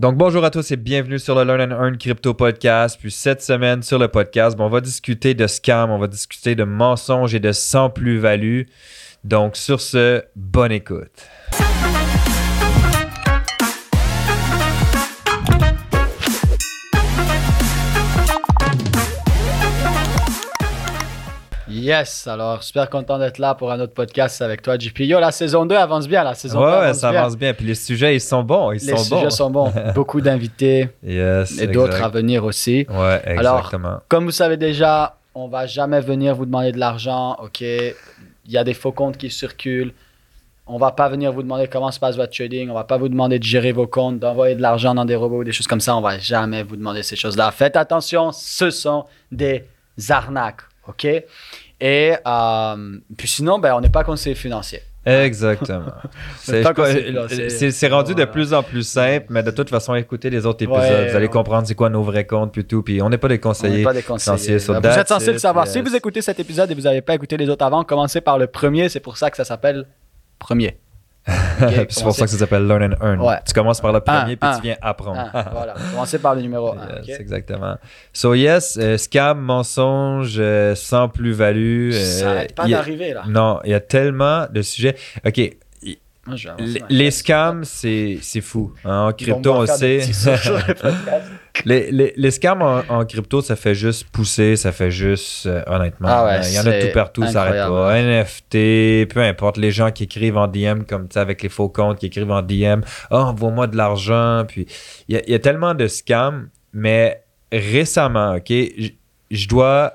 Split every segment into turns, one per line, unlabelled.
Donc bonjour à tous et bienvenue sur le Learn and Earn Crypto Podcast. Puis cette semaine sur le podcast, on va discuter de scam, on va discuter de mensonges et de sans plus-value. Donc sur ce, bonne écoute.
Yes, alors super content d'être là pour un autre podcast avec toi, JP. Yo, la saison 2 avance bien, la saison 2
Ouais, ouais,
avance
ça
bien.
avance bien. Puis les sujets, ils sont bons. Ils
Les
sont
sujets
bons.
sont bons. Beaucoup d'invités
Yes.
et d'autres à venir aussi.
Ouais,
Alors,
exactement.
Comme vous savez déjà, on va jamais venir vous demander de l'argent, ok? Il y a des faux comptes qui circulent. On va pas venir vous demander comment se passe votre trading. On va pas vous demander de gérer vos comptes, d'envoyer de l'argent dans des robots ou des choses comme ça. On va jamais vous demander ces choses-là. Faites attention, ce sont des arnaques, ok? Et euh, puis sinon, ben, on n'est pas conseiller financier.
Exactement. C'est rendu de plus en plus simple, mais de toute façon, écoutez les autres épisodes.
Ouais,
vous allez
on-
comprendre c'est quoi nos vrais comptes puis tout. Puis on n'est pas des conseillers.
pas des conseillers. vous êtes censé le savoir.
yes.
Si vous écoutez cet épisode et vous n'avez pas écouté les autres avant, commencez par le premier. C'est pour ça que ça s'appelle premier.
C'est pour ça que ça s'appelle Learn and Earn.
Ouais.
Tu commences par le premier
Un,
puis
un.
tu viens apprendre.
Ah, voilà. Commencez par le numéro 1.
Yes, exactement. So yes, euh, scam, mensonge, euh, sans plus-value. euh,
Ça n'arrête pas
y a-
d'arriver là.
Non, il y a tellement de sujets. OK,
Moi, je vais avancer
les, scams, c'est c'est fou. hein. En crypto, on sait. les, les, les scams en, en crypto, ça fait juste pousser, ça fait juste, euh, honnêtement.
Ah ouais,
euh, il y en a tout partout, ça arrête
incroyable.
pas. NFT, peu importe, les gens qui écrivent en DM, comme sais, avec les faux comptes, qui écrivent en DM, oh, envoie-moi de l'argent. Puis il y, a- il y a tellement de scams, mais récemment, OK, je dois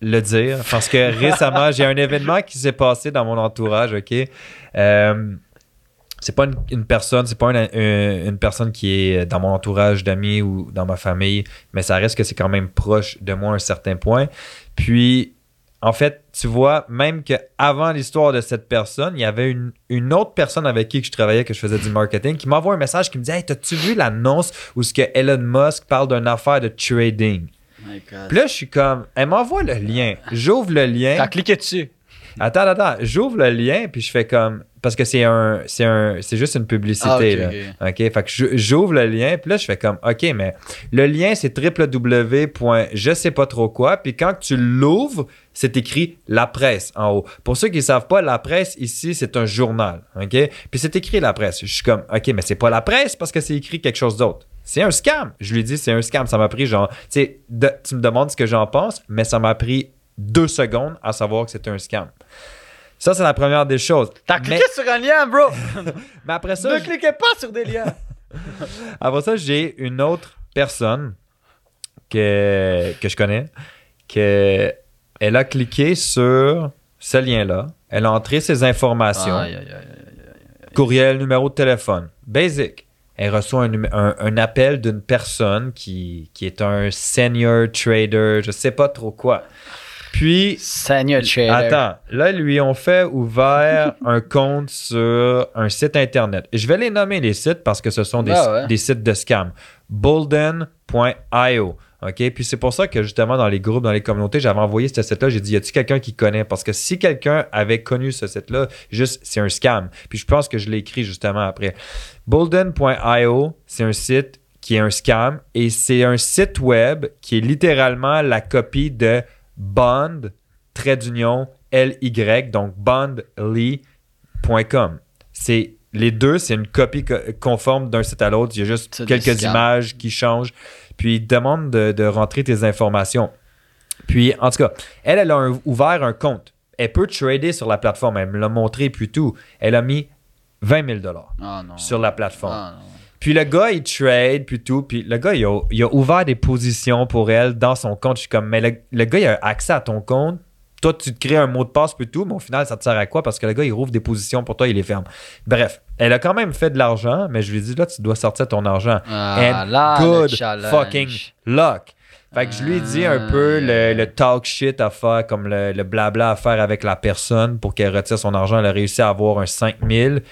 le dire parce que récemment, j'ai un événement qui s'est passé dans mon entourage, OK? Euh, c'est pas une, une personne, c'est pas une, une- une personne qui est dans mon entourage d'amis ou dans ma famille, mais ça reste que c'est quand même proche de moi à un certain point. Puis, en fait, tu vois, même qu'avant l'histoire de cette personne, il y avait une, une autre personne avec qui je travaillais, que je faisais du marketing, qui m'envoie un message qui me dit Hey, t'as-tu vu l'annonce où ce que Elon Musk parle d'une affaire de trading?
My God.
Puis là, je suis comme, elle m'envoie le lien. J'ouvre le lien.
T'as cliqué dessus.
Attends, attends, j'ouvre le lien, puis je fais comme. Parce que c'est un. C'est un. C'est juste une publicité,
Ah,
là.
OK?
Fait que j'ouvre le lien, puis là, je fais comme, OK, mais le lien, c'est www. je sais pas trop quoi, puis quand tu l'ouvres, c'est écrit la presse en haut. Pour ceux qui savent pas, la presse ici, c'est un journal, OK? Puis c'est écrit la presse. Je suis comme, OK, mais c'est pas la presse parce que c'est écrit quelque chose d'autre. C'est un scam. Je lui dis, c'est un scam. Ça m'a pris genre, tu me demandes ce que j'en pense, mais ça m'a pris deux secondes à savoir que c'était un scam. Ça, c'est la première des choses.
T'as
Mais-
cliqué sur un lien, bro.
mais après ça,
ne
je-
cliquez pas sur des liens.
après ça, j'ai une autre personne que, que je connais, que elle a cliqué sur ce lien-là. Elle a entré ses informations,
Aïe, aïe, aïe, aïe.
courriel, numéro de téléphone, basic. Elle reçoit un, un- un appel d'une personne qui, qui est un senior trader, je sais pas trop quoi. Puis. Attends, là, ils lui ont fait ouvert un compte sur un site internet. Je vais les nommer les sites parce que ce sont des,
Ah ouais.
des sites de scam. Bolden.io. OK? Puis c'est pour ça que justement, dans les groupes, dans les communautés, j'avais envoyé ce site-là. J'ai dit, y a-tu quelqu'un qui connaît? Parce que si quelqu'un avait connu ce site-là, juste, c'est un scam. Puis je pense que je l'ai écrit justement après. Bolden.io, c'est un site qui est un scam et c'est un site web qui est littéralement la copie de Bond, trait d'union, LY, donc bondly.com. C'est les deux, c'est une copie co- conforme d'un site à l'autre. Il y a juste quelques images qui changent. Puis il demande de, de rentrer tes informations. Puis, en tout cas, elle, elle a un- ouvert un compte. Elle peut trader sur la plateforme. Elle me l'a montré, puis tout. Elle a mis 20 000
Ah non.
sur la plateforme.
Ah non.
Puis le gars, il trade, puis tout. Puis le gars, il a, il a ouvert des positions pour elle dans son compte. Je suis comme, mais le, le gars, il a accès à ton compte. Toi, tu te crées un mot de passe, puis tout. Mais au final, ça te sert à quoi? Parce que le gars, il rouvre des positions pour toi, il les ferme. Bref, elle a quand même fait de l'argent, mais je lui ai dit, là, tu dois sortir ton argent.
Ah,
And
là,
good fucking luck. Fait que je lui ai dit un peu le, le talk shit à faire, comme le, le blabla à faire avec la personne pour qu'elle retire son argent. Elle a réussi à avoir un 5000.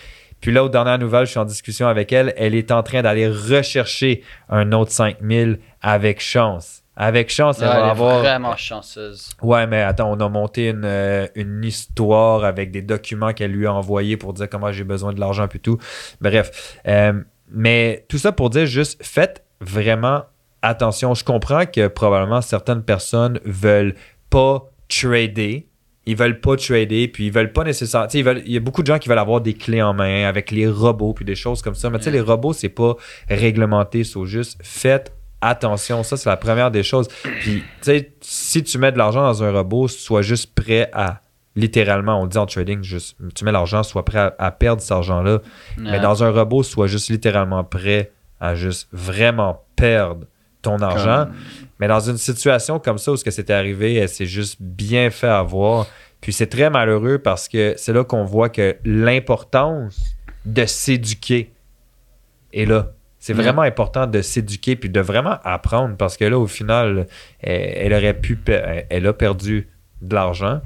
Puis là, aux dernières nouvelles, je suis en discussion avec elle. Elle est en train d'aller rechercher un autre 5000 avec chance. Avec chance, elle
Ouais,
va
elle est
avoir.
vraiment chanceuse.
Ouais, mais attends, on a monté une, euh, une histoire avec des documents qu'elle lui a envoyés pour dire comment j'ai besoin de l'argent puis tout. Bref, euh, Mais tout ça pour dire juste, faites vraiment attention. Je comprends que probablement certaines personnes veulent pas trader. Ils veulent pas trader, puis ils veulent pas nécessairement. Il y a beaucoup de gens qui veulent avoir des clés en main avec les robots, puis des choses comme ça. Mais tu sais, les robots, c'est pas réglementé. C'est juste faites attention. Ça, c'est la première des choses. Puis, tu sais, si tu mets de l'argent dans un robot, sois juste prêt à. Littéralement, on dit en trading, juste, tu mets l'argent, sois prêt à, à perdre cet argent-là. Mais dans un robot, sois juste littéralement prêt à juste vraiment perdre ton argent.
Comme-
Mais dans une situation comme ça où ce que c'était arrivé, elle s'est juste bien fait avoir. Puis c'est très malheureux parce que c'est là qu'on voit que l'importance de s'éduquer est là. C'est
Ouais.
vraiment important de s'éduquer puis de vraiment apprendre parce que là, au final, elle, elle aurait pu, elle a perdu de l'argent.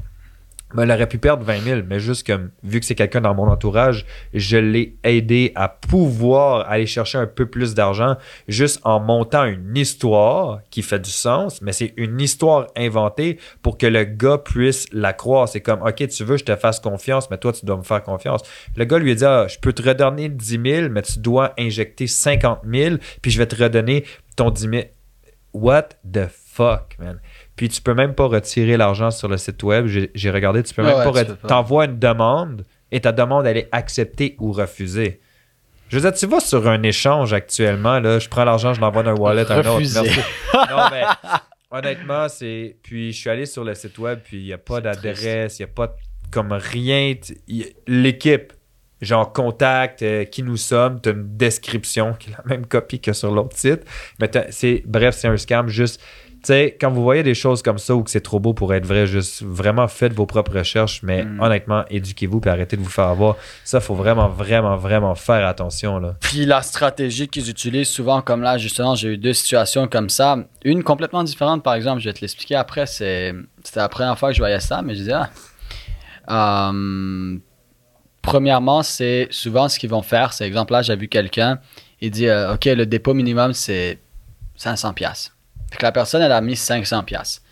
Mais elle aurait pu perdre 20 000, mais juste comme, vu que c'est quelqu'un dans mon entourage, je l'ai aidé à pouvoir aller chercher un peu plus d'argent juste en montant une histoire qui fait du sens, mais c'est une histoire inventée pour que le gars puisse la croire. C'est comme, OK, tu veux, je te fasse confiance, mais toi, tu dois me faire confiance. Le gars lui a dit, ah, je peux te redonner 10 000, mais tu dois injecter 50 000, puis je vais te redonner ton 10 000. What the fuck, man? Puis tu peux même pas retirer l'argent sur le site web. J'ai regardé, tu peux même
ouais,
pas.
tu.
T'envoies une demande et ta demande, elle est acceptée ou refusée. Je veux dire, tu vas sur un échange actuellement, là, je prends l'argent, je l'envoie d'un wallet à un autre. Merci. non, mais honnêtement, c'est. Puis je suis allé sur le site web, puis il n'y a pas d'adresse, il n'y a pas comme rien. L'équipe, genre contact, euh, qui nous sommes, tu as une description qui est la même copie que sur l'autre site. Mais c'est bref, c'est un scam. Juste, sais, quand vous voyez des choses comme ça ou que c'est trop beau pour être vrai, juste vraiment faites vos propres recherches. Mais
Mm.
honnêtement, éduquez-vous puis arrêtez de vous faire avoir. Ça, faut vraiment, vraiment, vraiment faire attention là.
Puis la stratégie qu'ils utilisent souvent, comme là, justement, j'ai eu deux situations comme ça. Une complètement différente, par exemple, je vais te l'expliquer après. C'est, c'était la première fois que je voyais ça, mais je disais, ah. Euh, premièrement, c'est souvent ce qu'ils vont faire. C'est exemple là, j'ai vu quelqu'un, il dit, euh, OK, le dépôt minimum, c'est 500 pièces. Puis que la personne, elle a mis 500 pièces.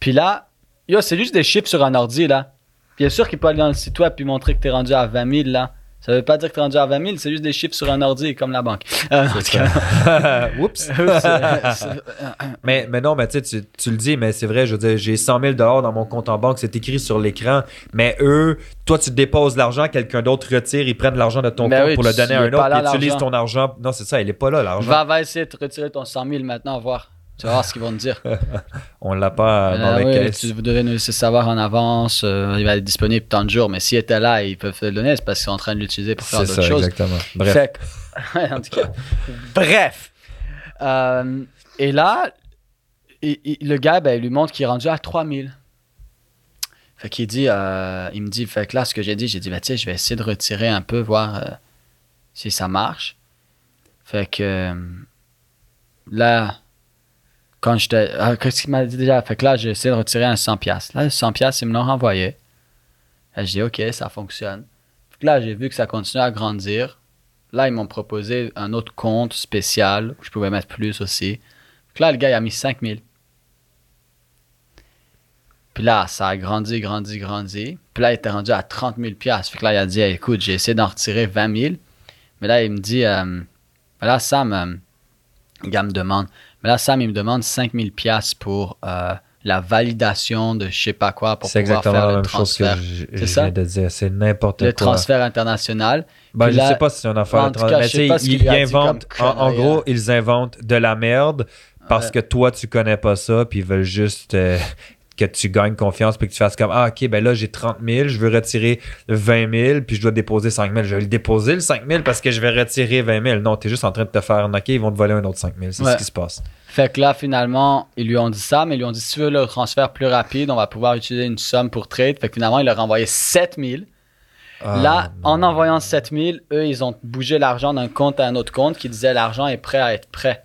Puis là, yo, c'est juste des chiffres sur un ordi, là. Bien sûr qu'il peut aller dans le site web puis montrer que tu es rendu à 20 000, là. Ça veut pas dire que tu es rendu à 20 000, c'est juste des chiffres sur un ordi, comme la banque. Euh, en tout cas,
Oups. Mais, mais non, mais tu tu- le dis, mais c'est vrai, je veux dire, j'ai 100 000 dans mon compte en banque, c'est écrit sur l'écran, mais eux, toi, tu déposes l'argent, quelqu'un d'autre retire, ils prennent l'argent de ton
Ben
compte
oui,
pour le donner à un autre, puis utilise ton argent. Non, c'est ça, il est pas là, l'argent.
va, va essayer de retirer ton 100 000 maintenant, voir. Tu vas voir ce qu'ils vont te dire.
On l'a pas dans
Ah
les
oui,
caisses.
tu devrais nous laisser savoir en avance. euh, il va être disponible tant de jours. Mais s'il était là, ils peuvent te le donner. C'est parce qu'ils sont en train de l'utiliser pour faire d'autres choses.
exactement. Bref.
Fait que- Ouais, en tout cas. Bref. Euh, et là, il- il- le gars, ben, il lui montre qu'il est rendu à 3000. Fait qu'il dit, euh, il me dit, fait que là, ce que j'ai dit, j'ai dit, ben, tu sais, je vais essayer de retirer un peu, voir si ça marche. Fait que là, quand j'étais. ah, Qu'est-ce qu'il m'a dit déjà? Fait que là, j'ai essayé de retirer un 100$. piastres. Là, le 100$, piastres, ils me l'ont renvoyé. Là, je dis, OK, ça fonctionne. Fait que là, j'ai vu que ça continuait à grandir. Là, ils m'ont proposé un autre compte spécial où je pouvais mettre plus aussi. Fait que là, le gars, il a mis 5000. Puis là, ça a grandi, grandi, grandi. Puis là, il était rendu à 30 000 piastres. Fait que là, il a dit, écoute, j'ai essayé d'en retirer 20 000. Mais là, il me dit, euh, là, Sam, euh, le gars me demande, mais là, Sam, il me demande 5 000 piastres pour euh, la validation de je sais pas quoi pour
C'est
pouvoir
exactement
faire
la
le
même chose que
transfert.
je,
ça?
viens de dire. C'est n'importe quoi.
Le transfert international.
Ben, je
là-
sais pas si c'est une affaire
en tout cas,
mais
je sais pas ce
en, gros, ils inventent de la merde parce
Ouais.
que toi, tu connais pas ça, puis ils veulent juste euh, que tu gagnes confiance, puis que tu fasses comme Ah, ok, ben là, j'ai 30 000, je veux retirer 20 000, puis je dois déposer 5 000. Je vais le déposer le 5 000 parce que je vais retirer 20 000. Non, t'es juste en train de te faire arnaquer, ils vont te voler un autre 5 000. C'est
Ouais.
ce qui se passe.
Fait que là, finalement, ils lui ont dit ça, mais ils lui ont dit si tu veux le transfert plus rapide, on va pouvoir utiliser une somme pour trade. Fait que finalement, il leur a envoyé 7000.
Ah,
là,
non.
en envoyant 7000, eux, ils ont bougé l'argent d'un compte à un autre compte qui disait l'argent est prêt à être prêt.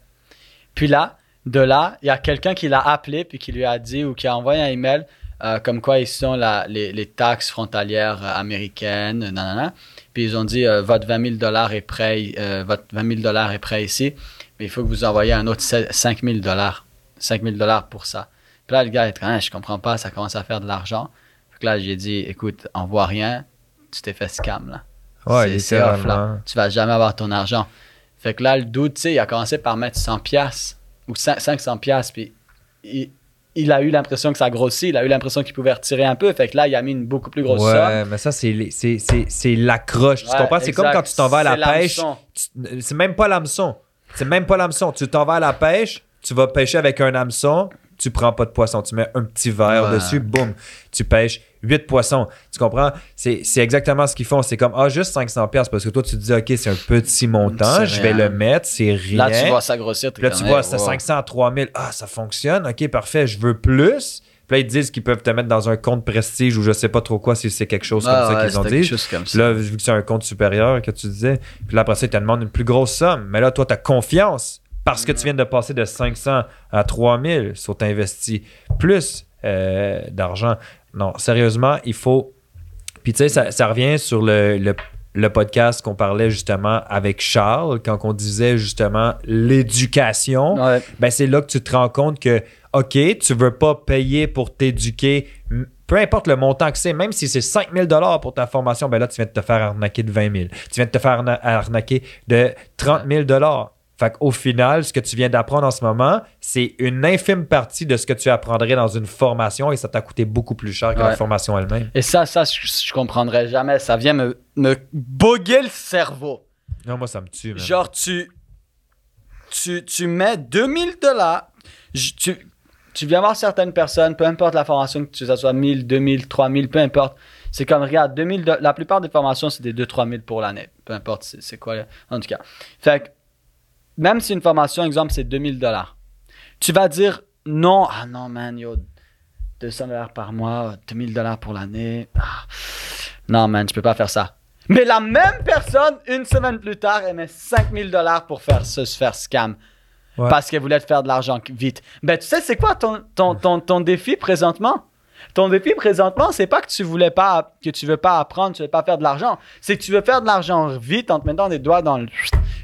Puis là, de là, il y a quelqu'un qui l'a appelé puis qui lui a dit ou qui a envoyé un email euh, comme quoi ils sont la- les, les taxes frontalières euh, américaines, nanana. Puis ils ont dit euh, votre 20 000 dollars est prêt, euh, votre 20 000 dollars est prêt ici, mais il faut que vous envoyiez un autre 5 000 dollars, 5 000 dollars pour ça. Puis là le gars est ah, je comprends pas, ça commence à faire de l'argent. Que là j'ai dit écoute, envoie rien, tu t'es fait scam là.
Ouais,
C'est- off, là. Tu vas jamais avoir ton argent. Fait que là, le doute, tu sais, il a commencé par mettre 100 pièces ou 5- 500 pièces puis il, il a eu l'impression que ça grossit, il a eu l'impression qu'il pouvait retirer un peu. Fait que là, il a mis une beaucoup plus grosse somme.
Ouais, mais ça, c'est l'accroche. tu comprends? C'est comme quand tu t'en vas à la pêche. C'est même pas l'hameçon. C'est même pas l'hameçon. Tu t'en vas à la pêche, tu vas pêcher avec un hameçon, tu prends pas de poisson. Tu mets un petit verre
Ouais.
dessus, boum, tu pêches 8 poissons. Tu comprends? C'est c'est exactement ce qu'ils font. C'est comme, ah, juste 500$ piastres, parce que toi, tu te dis, OK, c'est un petit montant, je vais le mettre, c'est rien.
Là, tu vois ça grossir.
là, tu vois, c'est
wow.
500 à 3000. Ah, ça fonctionne. OK, parfait. Je veux plus. Puis là, ils disent qu'ils peuvent te mettre dans un compte prestige ou je sais pas trop quoi si c'est quelque chose
Ah,
comme ça
ouais,
qu'ils ont dit.
comme ça.
là, vu que c'est un compte supérieur que tu disais, puis là, après ça, ils te demandent une plus grosse somme. Mais là, toi, tu as confiance parce que tu viens de passer de 500 à 3000 sur t'investi plus euh, d'argent. Non, sérieusement, il faut. Puis tu sais, ça, ça revient sur le, le- le podcast qu'on parlait justement avec Charles, quand on disait justement l'éducation
Ouais.
ben c'est là que tu te rends compte que, OK, tu veux pas payer pour t'éduquer, peu importe le montant que c'est, même si c'est 5 000 pour ta formation, ben là, tu viens de te faire arnaquer de 20 000. Tu viens de te faire arna- arnaquer de 30 000 Fait qu'au final, ce que tu viens d'apprendre en ce moment, c'est une infime partie de ce que tu apprendrais dans une formation et ça t'a coûté beaucoup plus cher que la formation elle-même.
Et ça, ça, je, je comprendrais jamais. Ça vient me, me boguer le cerveau.
Non, moi, ça me tue.
Genre, tu, tu, tu mets 2000 dollars. Tu, tu viens voir certaines personnes, peu importe la formation, que tu- ça soit 1000, 2000, 3000, peu importe. C'est comme, regarde, 2000, do- la plupart des formations, c'est des 2-3 000 pour l'année. Peu importe c'est quoi, en tout cas. Fait que, même si une formation, exemple, c'est 2000 dollars, tu vas dire non, ah non, man, yo, 200 dollars par mois, 2000 dollars pour l'année. Ah, non, man, tu peux pas faire ça. Mais la même personne, une semaine plus tard, elle met 5000 dollars pour faire se se faire scam.
Ouais.
Parce qu'elle voulait te faire de l'argent vite. Ben, tu sais, c'est quoi ton, ton, ton, ton défi présentement? Ton défi présentement, c'est pas que tu voulais pas, que tu veux pas apprendre, tu veux pas faire de l'argent. C'est que tu veux faire de l'argent vite en te mettant des doigts dans le,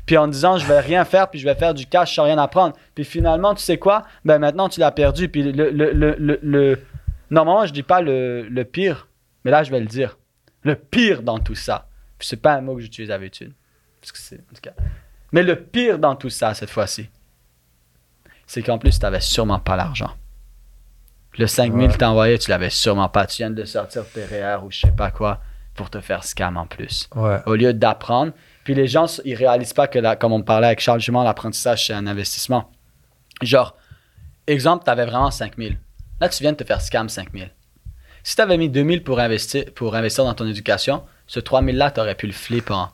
puis en disant je vais rien faire, puis je vais faire du cash sans rien apprendre. Puis finalement, tu sais quoi? Ben maintenant, tu l'as perdu. Puis le, le, le, le, le- normalement, je dis pas le, le pire, mais là, je vais le dire. Le pire dans tout ça. Puis c'est pas un mot que j'utilise d'habitude. Parce que c'est, en tout cas. Mais le pire dans tout ça, cette fois-ci, c'est qu'en plus, tu n'avais sûrement pas l'argent. Le 5000
Ouais.
envoyé, tu l'avais sûrement pas. Tu viens de sortir tes REER ou je sais pas quoi pour te faire scam en plus.
Ouais.
Au lieu d'apprendre. Puis les gens, ils réalisent pas que, comme on parlait avec Charles Jument, l'apprentissage, c'est un investissement. Genre, exemple, tu avais vraiment 5000. Là, tu viens de te faire scam 5000. Si tu avais mis 2000 pour investir, pour investir dans ton éducation, ce 3000-là, tu aurais pu le flip en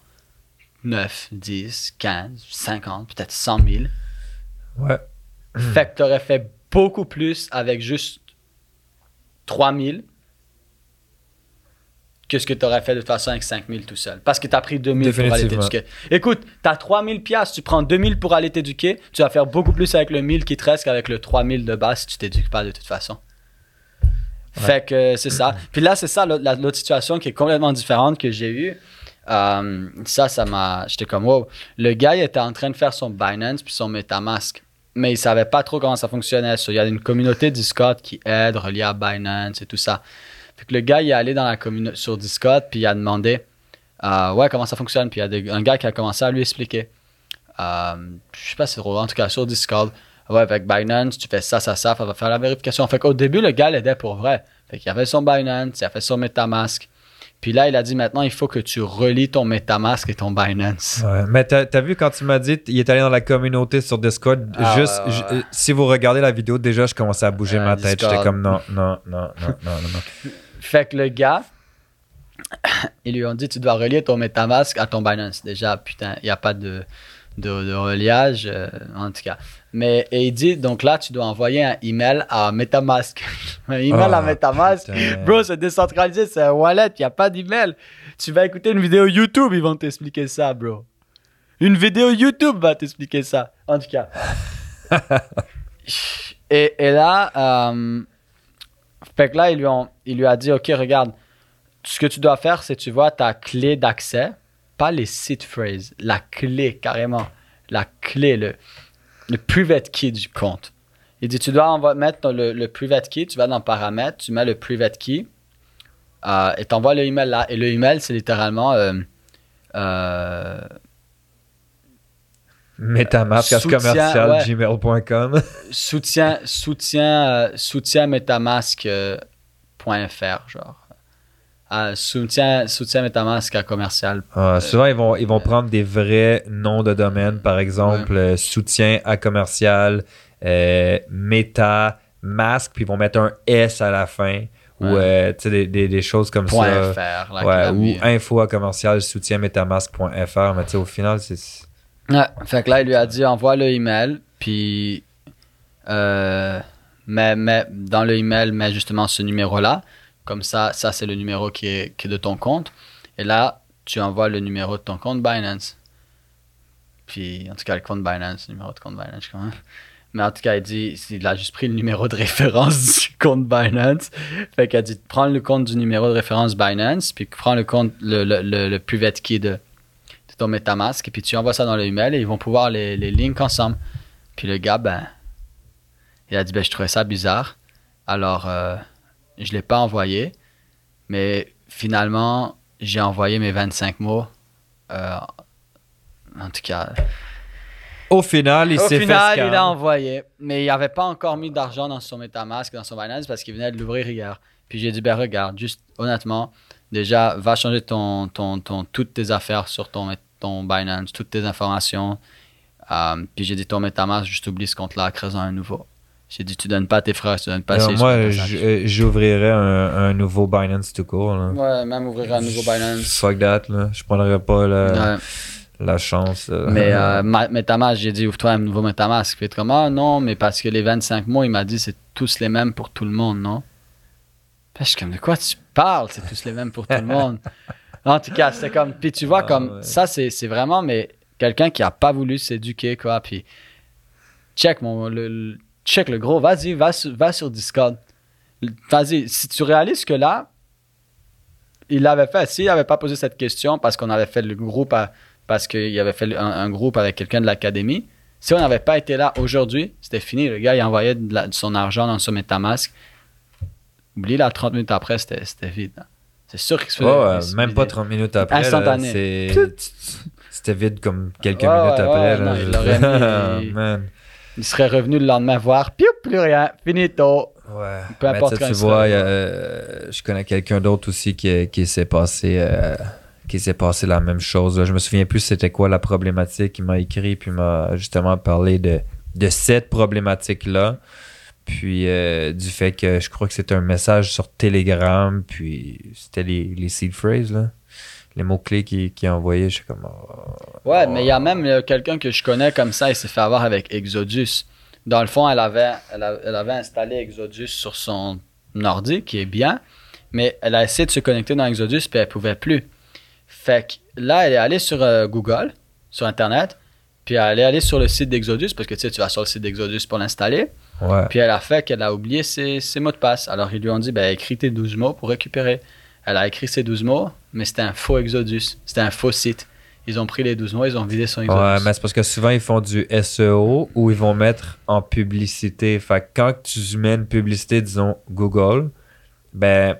9, 10, 15, 50, peut-être 100 000.
Ouais.
Fait que tu aurais fait beaucoup plus avec juste 3000 que ce que tu aurais fait de toute façon avec 5000 tout seul. Parce que tu as pris 2000 pour aller t'éduquer. Écoute, tu as 3000 piastres, tu prends 2000 pour aller t'éduquer, tu vas faire beaucoup plus avec le 1000 qui te reste qu'avec le 3000 de base si tu t'éduques pas de toute façon. Fait que euh, c'est ça. Puis là, c'est ça l'autre la- l'autre situation qui est complètement différente que j'ai eue. Euh, ça, ça m'a. J'étais comme, wow. Le gars, il était en train de faire son Binance puis son Metamask. Mais il savait pas trop comment ça fonctionnait. So, il y a une communauté Discord qui aide, reliée à Binance et tout ça. Fait que le gars, il est allé dans la communauté sur Discord puis il a demandé, euh, ouais, comment ça fonctionne. Puis il y a des- un gars qui a commencé à lui expliquer. Euh, je sais pas si c'est drôle, en tout cas sur Discord. Ouais, avec Binance, tu fais ça, ça, ça, ça va faire la vérification. Fait qu'au début, le gars l'aidait pour vrai. Fait qu'il a fait son Binance, il a fait son Metamask. Puis là, il a dit maintenant, il faut que tu relis ton Metamask et ton Binance.
Ouais, mais t'as as vu quand tu m'as dit il est allé dans la communauté sur Discord,
Ah,
juste
ouais, ouais,
euh, si vous regardez la vidéo, déjà je commençais à bouger
Euh,
ma tête. J'étais comme non, non, non, non, non, non, non.
Fait que le gars, ils lui ont dit tu dois relier ton Metamask à ton Binance. Déjà, putain, il n'y a pas de, de, de reliage, euh, en tout cas. Mais et il dit donc là, tu dois envoyer un email à Metamask. un email à
Ah,
Metamask.
putain.
Bro, c'est décentralisé, c'est un wallet, il n'y a pas d'email. Tu vas écouter une vidéo YouTube, ils vont t'expliquer ça, bro. Une vidéo YouTube va t'expliquer ça. En tout cas. et, et là, euh, fait que là, lui, il lui a dit, OK, regarde, ce que tu dois faire, c'est tu vois ta clé d'accès, pas les seed phrases, la clé carrément, la clé, le, le private key du compte. Il dit, tu dois mettre le, le private key, tu vas dans paramètres, tu mets le private key, euh, et t'envoies le email là. Et le email, c'est littéralement, euh, euh,
Metamask commercial
ouais.
gmail.com.
soutien, soutien, euh, soutien metamask.fr, genre. Ah, soutien, soutien metamask à commercial.
Ah, souvent, ils vont, ils vont prendre des vrais noms de domaine, par exemple, euh, soutien à commercial, euh, méta, masque, puis ils vont mettre un S à la fin, ou
Ouais.
euh, des, des, des choses comme
Point
ça.
.fr, là,
Ouais,
qu'il a
ou info à commercial, soutien metamask.fr, mais tu sais, au final, c'est.
Ouais, fait que là, il lui a dit envoie le email, puis euh, mets- dans le email, mets justement ce numéro-là. Comme ça, ça c'est le numéro qui est, qui de ton compte. Et là, tu envoies le numéro de ton compte Binance. Puis, en tout cas, le compte Binance, le numéro de compte Binance, quand même. Mais en tout cas, il dit, il a juste pris le numéro de référence du compte Binance. Fait qu'il a dit, prends le compte du numéro de référence Binance, puis prends le compte, le, le, le, le private key de, de ton MetaMask, et puis tu envoies ça dans le email, et ils vont pouvoir les, les link ensemble. Puis le gars, ben, il a dit, ben, je trouvais ça bizarre. Alors, euh, je l'ai pas envoyé, mais finalement, j'ai envoyé mes 25 mots. Euh, en tout cas,
Au final, il
au
s'est fait
final,
scam.
il a envoyé, mais il n'avait pas encore mis d'argent dans son MetaMask, dans son Binance, parce qu'il venait de l'ouvrir hier. Puis j'ai dit, ben regarde, juste honnêtement, déjà, va changer ton, ton, ton, toutes tes affaires sur ton, ton Binance, toutes tes informations. Euh, puis j'ai dit, ton MetaMask, juste oublie ce compte-là, crée-en un nouveau. J'ai dit, tu donnes pas à tes frères, tu donnes pas à
moi, euh, j'ouvrirais un, un nouveau Binance tout court. Là.
Ouais, même ouvrir un nouveau Binance.
Fuck that, là. Je prendrais pas la,
Ouais.
la chance. là.
Mais euh, ma- MetaMask, j'ai dit ouvre-toi un nouveau MetaMask. Puis comme ah non, mais parce que les 25 mots, il m'a dit c'est tous les mêmes pour tout le monde, non? Puis je suis comme de quoi tu parles? C'est tous les mêmes pour tout le monde. En tout cas, c'était comme. Puis tu vois,
Ah,
comme
ouais.
ça, c'est c'est vraiment mais quelqu'un qui a pas voulu s'éduquer, quoi. Puis check mon le, le- check le gros, vas-y, va, sur- va sur Discord. Vas-y, si tu réalises que là, il l'avait fait. S'il n'avait pas posé cette question parce qu'on avait fait le groupe, à- parce qu'il avait fait un, un groupe avec quelqu'un de l'académie, si on n'avait pas été là aujourd'hui, c'était fini. Le gars, il envoyait de, la- de son argent dans son MetaMask. Oublie là, 30 minutes après, c'était vide. là. C'est sûr qu'il se faisait. Se
même pas
vidait.
30 minutes après.
Instantané.
C'était vide comme quelques minutes après. là.
non, il l'aurait mis-
Man.
Il serait revenu le lendemain voir, piou, plus rien, finito.
Ouais.
Peu
Mais
importe quand
tu
il
vois, euh, je connais quelqu'un d'autre aussi qui, qui s'est passé. euh, qui s'est passé la même chose. Je me souviens plus c'était quoi la problématique. Il m'a écrit puis m'a justement parlé de, de cette problématique-là. Puis euh, du fait que je crois que c'était un message sur Telegram. Puis c'était les, les seed phrases, là. Les mots-clés qu'il qui a envoyés. Je suis comme. oh.
Ouais, mais il y a même euh, quelqu'un que je connais comme ça, il s'est fait avoir avec Exodus. Dans le fond, elle avait, elle avait installé Exodus sur son ordi, qui est bien, mais elle a essayé de se connecter dans Exodus, puis elle pouvait plus. Fait que là, elle est allée sur euh, Google, sur Internet, puis elle est allée sur le site d'Exodus, parce que tu sais, tu vas sur le site d'Exodus pour l'installer,
Ouais.
puis elle a fait qu'elle a oublié ses, ses mots de passe. Alors ils lui ont dit, ben, écris tes 12 mots pour récupérer. Elle a écrit ses 12 mots, mais c'était un faux Exodus, c'était un faux site. Ils ont pris les 12 mots, ils ont vidé son Exodus.
Ouais, mais c'est parce que souvent ils font du SEO ou ils vont mettre en publicité. Fait que quand tu mets une publicité, disons Google, ben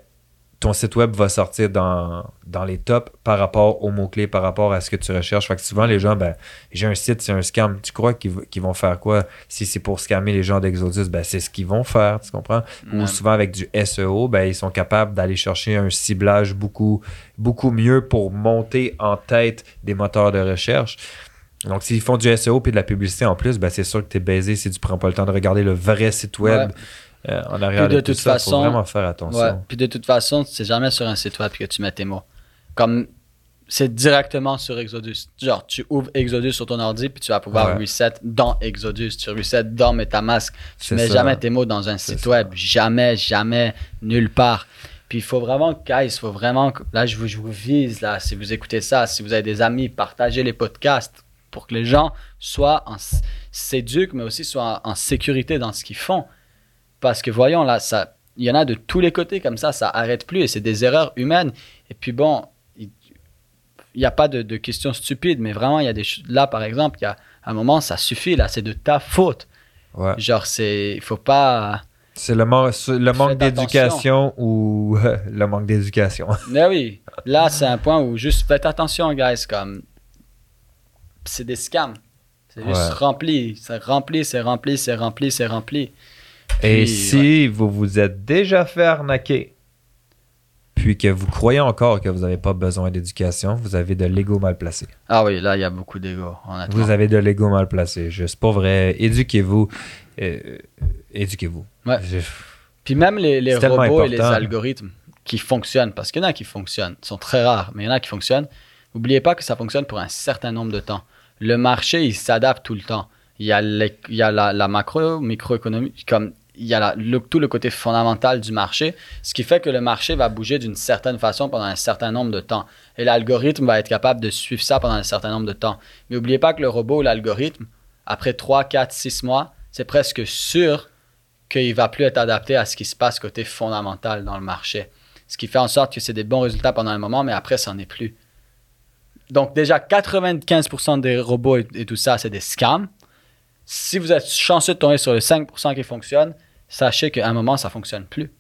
ton site web va sortir dans, dans les tops par rapport aux mots-clés, par rapport à ce que tu recherches. Fait que souvent les gens, ben j'ai un site, c'est un scam. Tu crois qu'ils vont faire quoi? Si c'est pour scammer les gens d'Exodus, ben c'est ce qu'ils vont faire, tu comprends? Ou souvent avec du SEO, ben, ils sont capables d'aller chercher un ciblage beaucoup, beaucoup mieux pour monter en tête des moteurs de recherche. Donc, s'ils font du SEO puis de la publicité en plus, ben, c'est sûr que tu es baisé si tu prends pas le temps de regarder le vrai site web euh, en arrière
Puis
de,
de
tout
toute
ça.
façon-
faut vraiment faire attention.
Ouais. Puis de toute façon, c'est jamais sur un site web que tu mets tes mots. Comme c'est directement sur Exodus. Genre, tu ouvres Exodus sur ton ordi, puis tu vas pouvoir
Ouais.
reset dans Exodus. Tu reset dans MetaMask. Tu mets
ça.
jamais tes mots dans un site
ça.
web. Jamais, jamais, nulle part. Puis il faut vraiment, guys, il faut vraiment. que- Là, je vous, je vous vise, là, si vous écoutez ça, si vous avez des amis, partagez les podcasts pour que les gens soient en s'éduquent, mais aussi soient en, en sécurité dans ce qu'ils font. Parce que voyons, là, ça, il y en a de tous les côtés comme ça, ça arrête plus et c'est des erreurs humaines. Et puis bon, il n'y a pas de, de questions stupides, mais vraiment, il y a des Là, par exemple, il y a un moment, ça suffit, là, c'est de ta faute.
Ouais.
Genre, c'est. Il faut pas.
C'est le, man- le manque d'éducation ou le manque d'éducation.
Mais oui, là, c'est un point où juste faites attention, guys, comme. C'est des scams. C'est juste
Ouais.
rempli. C'est rempli, c'est rempli, c'est rempli, c'est rempli.
Et
Puis,
si vous vous êtes déjà fait arnaquer, puis que vous croyez encore que vous n'avez pas besoin d'éducation, vous avez de l'ego mal placé.
Ah oui, là, il y a beaucoup d'ego.
Vous avez de l'ego mal placé. Juste pas vrai. Éduquez-vous. Euh, éduquez-vous.
Ouais.
Je-
Puis même les, robots et les algorithmes qui fonctionnent, parce qu'il y en a qui fonctionnent, sont très rares, mais il y en a qui fonctionnent. N'oubliez pas que ça fonctionne pour un certain nombre de temps. Le marché, il s'adapte tout le temps. Il y a, les- il y a la, la macro, microéconomie, comme il y a tout le côté fondamental du marché, ce qui fait que le marché va bouger d'une certaine façon pendant un certain nombre de temps. Et l'algorithme va être capable de suivre ça pendant un certain nombre de temps. Mais n'oubliez pas que le robot ou l'algorithme, après 3, 4, 6 mois, c'est presque sûr qu'il va plus être adapté à ce qui se passe côté fondamental dans le marché. Ce qui fait en sorte que c'est des bons résultats pendant un moment, mais après, ça n'en est plus. Donc déjà, 95% des robots et, et tout ça, c'est des scams. Si vous êtes chanceux de tomber sur le 5% qui fonctionne, sachez qu'à un moment, ça fonctionne plus.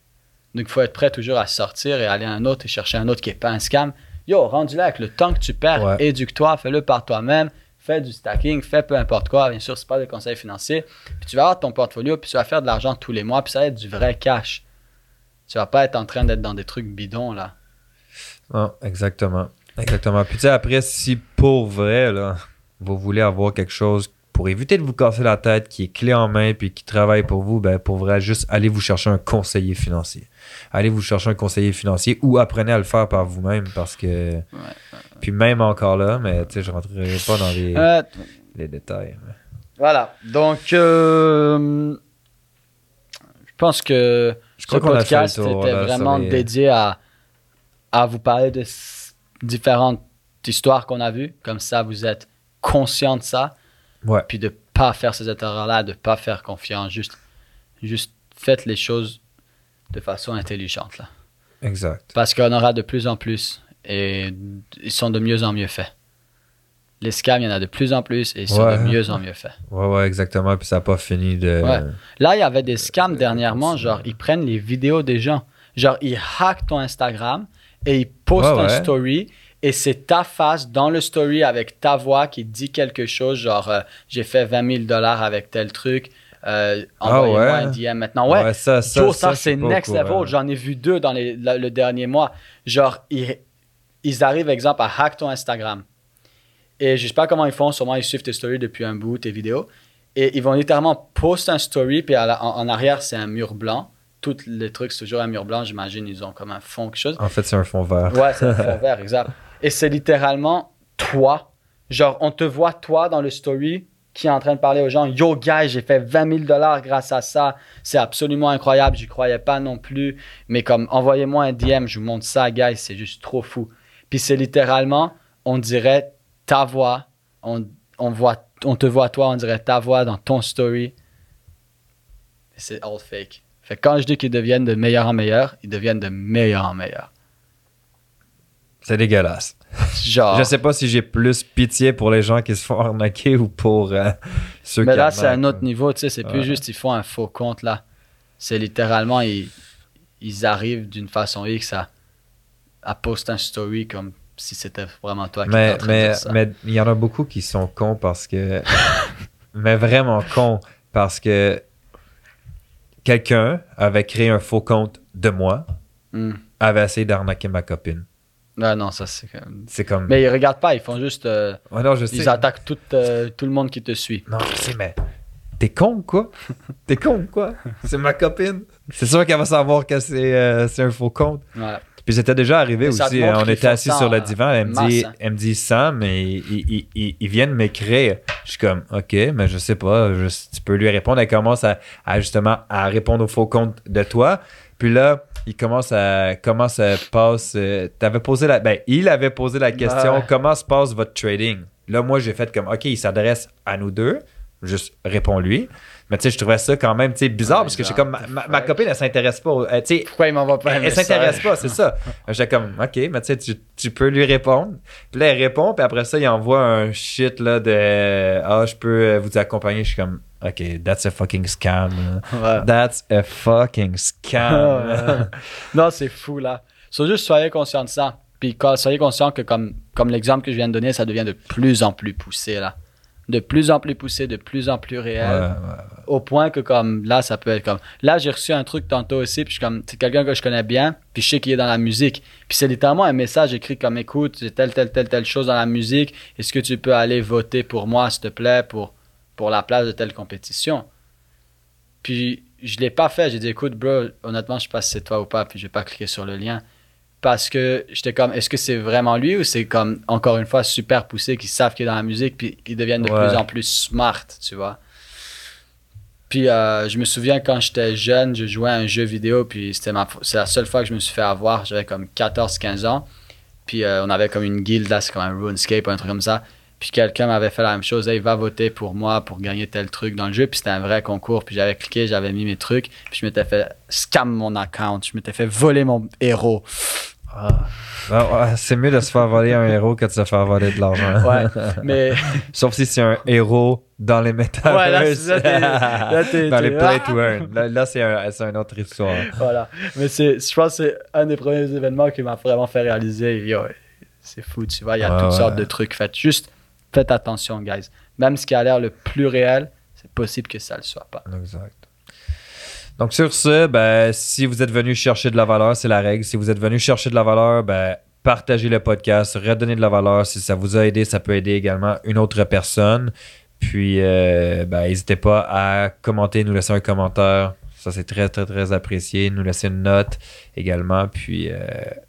Donc, il faut être prêt toujours à sortir et aller à un autre et chercher un autre qui n'est pas un scam. Yo, rendu là avec le temps que tu perds,
Ouais.
éduque-toi, fais-le par toi-même, fais du stacking, fais peu importe quoi. Bien sûr, c'est pas des conseils financiers. Puis tu vas avoir ton portfolio, puis tu vas faire de l'argent tous les mois, puis ça va être du vrai cash. Tu vas pas être en train d'être dans des trucs bidons, là.
Non, exactement. Exactement. Puis tu sais, après, si pour vrai, là, vous voulez avoir quelque chose pour éviter de vous casser la tête, qui est clé en main, puis qui travaille pour vous, ben pour vrai, juste allez vous chercher un conseiller financier. Allez vous chercher un conseiller financier ou apprenez à le faire par vous-même parce que. Puis même encore là, mais tu sais, je rentrerai pas dans les,
Euh,
les détails. mais-
voilà. Donc, euh, je pense que
Je
ce podcast était vraiment
les-
dédié à, à vous parler de différentes histoires qu'on a vues. Comme ça, vous êtes conscient de ça.
Ouais.
Puis de pas faire ces erreurs-là, de pas faire confiance. Juste, juste faites les choses de façon intelligente. Là.
Exact.
Parce qu'on aura de plus en plus et ils sont de mieux en mieux faits. Les scams, il y en a de plus en plus et ils sont
Ouais.
de mieux en mieux faits.
Ouais, ouais, exactement. Puis ça n'a pas fini de.
Ouais. Là, il y avait des scams dernièrement, genre, ils prennent les vidéos des gens. Genre, ils hackent ton Instagram et ils postent
Ouais,
un story et c'est ta face dans le story avec ta voix qui dit quelque chose, genre, euh, j'ai fait 20 000 dollars avec tel truc, euh,
Ah
envoyez-moi
ouais?
un DM maintenant. Ouais,
ça, ça, ça,
ça, c'est next level. J'en ai vu deux dans les- la- le dernier mois. Genre, ils, ils arrivent, exemple, à hack ton Instagram. Et je sais pas comment ils font. Sûrement, ils suivent tes stories depuis un bout, tes vidéos. Et ils vont littéralement poster un story, puis la- en, en arrière, c'est un mur blanc. Tous les trucs, c'est toujours un mur blanc. J'imagine, ils ont comme un fond, quelque chose.
En fait, c'est un fond vert.
Ouais, c'est un fond vert, exact. Et c'est littéralement toi. Genre, on te voit toi dans le story qui est en train de parler aux gens. Yo, guys, j'ai fait 20 000 dollars grâce à ça. C'est absolument incroyable. J'y croyais pas non plus. Mais comme, envoyez-moi un DM, je vous montre ça, guys. C'est juste trop fou. Puis c'est littéralement, on dirait ta voix. On, on, voit, on te voit toi, on dirait ta voix dans ton story. C'est all fake. Fait quand je dis qu'ils deviennent de meilleur en meilleur, ils deviennent de meilleur en meilleur.
C'est dégueulasse.
Genre.
Je sais pas si j'ai plus pitié pour les gens qui se font arnaquer ou pour euh, ceux
Mais
qui
là, c'est un autre niveau, tu sais, c'est plus juste ils font un faux compte là. C'est littéralement, ils, ils arrivent d'une façon X à, à poster un story comme si c'était vraiment toi qui
Mais
en train de
mais
dire ça.
mais il y en a beaucoup qui sont cons parce que mais vraiment cons parce que quelqu'un avait créé un faux compte de moi
Hmm.
avait essayé d'arnaquer ma copine.
Non, non, ça c'est même-
C'est comme
Mais ils regardent pas, ils font juste. euh,
Ouais, non, je sais.
ils attaquent tout, euh, tout le monde qui te suit.
Non, je sais mais t'es con quoi? T'es con quoi? C'est ma copine. C'est sûr qu'elle va savoir que c'est euh, un faux compte.
Ouais.
Puis c'était déjà arrivé aussi. On était assis sur le divan. Elle me dit,
hein.
elle me dit Sam, mais ils, ils- ils- ils viennent m'écrire. Je suis comme, OK, mais je sais pas. je- tu peux lui répondre. Elle commence à, à justement à répondre au faux compte de toi. Puis là, il commence à comment ça passe. euh, T'avais posé la, ben, il avait posé la question, comment se passe votre trading? Là, moi, j'ai fait comme, OK, il s'adresse à nous deux. Juste réponds-lui. Mais tu sais, je trouvais ça quand même tu sais, bizarre parce que j'étais comme, ma, ma- ma
fuck.
copine, elle s'intéresse pas. euh, tu sais,
Pourquoi ils m'envoient pas un
elle, s'intéresse pas, c'est ça. J'étais comme, OK, mais tu sais, tu- tu peux lui répondre. Puis là, elle répond, puis après ça, il envoie un shit là de Ah, je peux euh, vous accompagner. Je suis comme, OK, that's a fucking scam.
Ouais.
That's a fucking scam.
non, c'est fou là. So, juste soyez conscient de ça. Puis soyez conscient que comme, comme l'exemple que je viens de donner, ça devient de plus en plus poussé là. de plus en plus poussé, de plus en plus réel,
ouais.
au point que comme là, ça peut être comme. Là, j'ai reçu un truc tantôt aussi, puis je comme, c'est quelqu'un que je connais bien, puis je sais qu'il est dans la musique. Puis c'est littéralement un message écrit comme, écoute, j'ai telle, telle, telle, telle chose dans la musique, est-ce que tu peux aller voter pour moi, s'il te plaît, pour, pour la place de telle compétition? Puis je l'ai pas fait, j'ai dit, écoute, bro, honnêtement, je sais pas si c'est toi ou pas, puis je vais pas cliquer sur le lien. Parce que j'étais comme, est-ce que c'est vraiment lui ou c'est comme, encore une fois, super poussé, qui savent qu'il est dans la musique, puis ils deviennent de
Ouais.
plus en plus smart, tu vois? Puis euh, je me souviens quand j'étais jeune, je jouais à un jeu vidéo, puis c'était ma, c'est la seule fois que je me suis fait avoir. J'avais comme 14-15 ans. Puis euh, on avait comme une guilde, là, c'est comme un RuneScape, un truc comme ça. Puis quelqu'un m'avait fait la même chose, hey, va voter pour moi pour gagner tel truc dans le jeu. Puis c'était un vrai concours. Puis j'avais cliqué, j'avais mis mes trucs. Puis je m'étais fait scam mon account. Je m'étais fait voler mon héros.
Ah, ouais, c'est mieux de se faire voler un héros que de se faire voler de l'argent.
Ouais, mais
Sauf si c'est un héros dans les.
Ouais, là, là, t'es-
dans les play to earn. Là, là, c'est un, c'est une autre histoire.
voilà. Mais c'est, je pense que c'est un des premiers événements qui m'a vraiment fait réaliser, yo, c'est fou, tu vois, il y a toutes
ouais.
sortes de trucs. Faites juste, faites attention, guys. Même ce qui a l'air le plus réel, c'est possible que ça le soit pas.
Exact. Donc sur ce, ben, si vous êtes venu chercher de la valeur, c'est la règle. Si vous êtes venu chercher de la valeur, ben, partagez le podcast, redonnez de la valeur. Si ça vous a aidé, ça peut aider également une autre personne. Puis, euh, ben, n'hésitez pas à commenter, nous laisser un commentaire. Ça, c'est très, très, très apprécié. Nous laisser une note également. Puis, euh,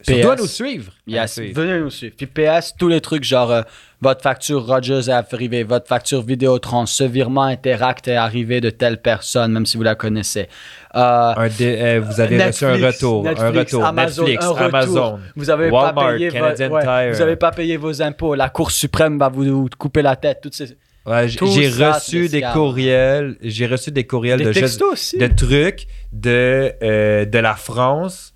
surtout à nous suivre.
Yes, venez nous suivre. Puis PS, tous les trucs genre euh, votre facture Rogers est arrivée, votre facture Vidéotron, ce virement Interact est arrivé de telle personne, même si vous la connaissez. Euh,
Un dé- euh, vous avez reçu un
Netflix,
retour. un
Netflix,
retour.
Amazon,
Netflix,
un retour.
Amazon.
Vous avez
Walmart,
pas payé vo-
Canadian
ouais,
Tire.
Vous avez pas payé vos impôts. La Cour suprême va vous couper la tête. Toutes ces...
Ouais, j'ai reçu des courriels. J'ai reçu des courriels
Des
de,
textos aussi.
de trucs de, euh, de la France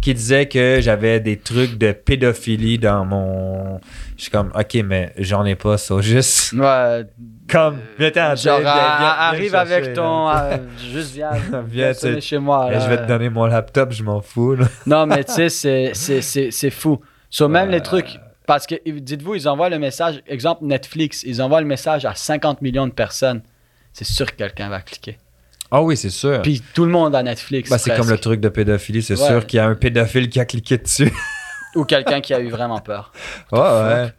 qui disaient que j'avais des trucs de pédophilie dans mon. Je suis comme, ok, mais j'en ai pas, ça. Juste
Ouais,
comme, viens t'en
genre,
viens- viens-
arrive
chercher,
avec ton. euh, juste viens.
Viens,
sonner chez moi.
Eh,
là.
je vais te donner mon laptop, je m'en fous. là.
Non, mais tu sais, c'est- c'est- c'est c'est fou. Sur même les trucs, parce que dites-vous, ils envoient le message, exemple Netflix, ils envoient le message à 50 millions de personnes. C'est sûr que quelqu'un va cliquer.
Ah oui, c'est sûr.
Puis tout le monde a Netflix.
Bah, c'est comme le truc de pédophilie, c'est
Ouais.
sûr qu'il y a un pédophile qui a cliqué dessus.
Ou quelqu'un qui a eu vraiment peur.
ouais, ouais.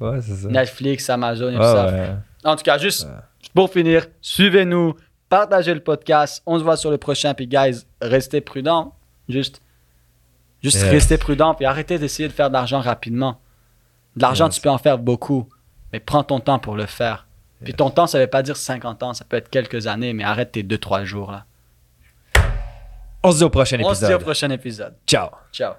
Ouais, c'est ça.
Netflix, Amazon, et tout ça. En tout cas, juste pour finir, suivez-nous, partagez le podcast. On se voit sur le prochain. Puis, guys, restez prudents. Juste, juste
Yes.
restez prudents. Puis, arrêtez d'essayer de faire de l'argent rapidement. De l'argent, tu peux en faire beaucoup. Mais prends ton temps pour le faire. Puis, ton temps, ça veut pas dire 50 ans. Ça peut être quelques années. Mais arrête tes 2-3 jours. là.
On se dit au prochain
On se dit au
épisode.
prochain épisode.
Ciao.
Ciao.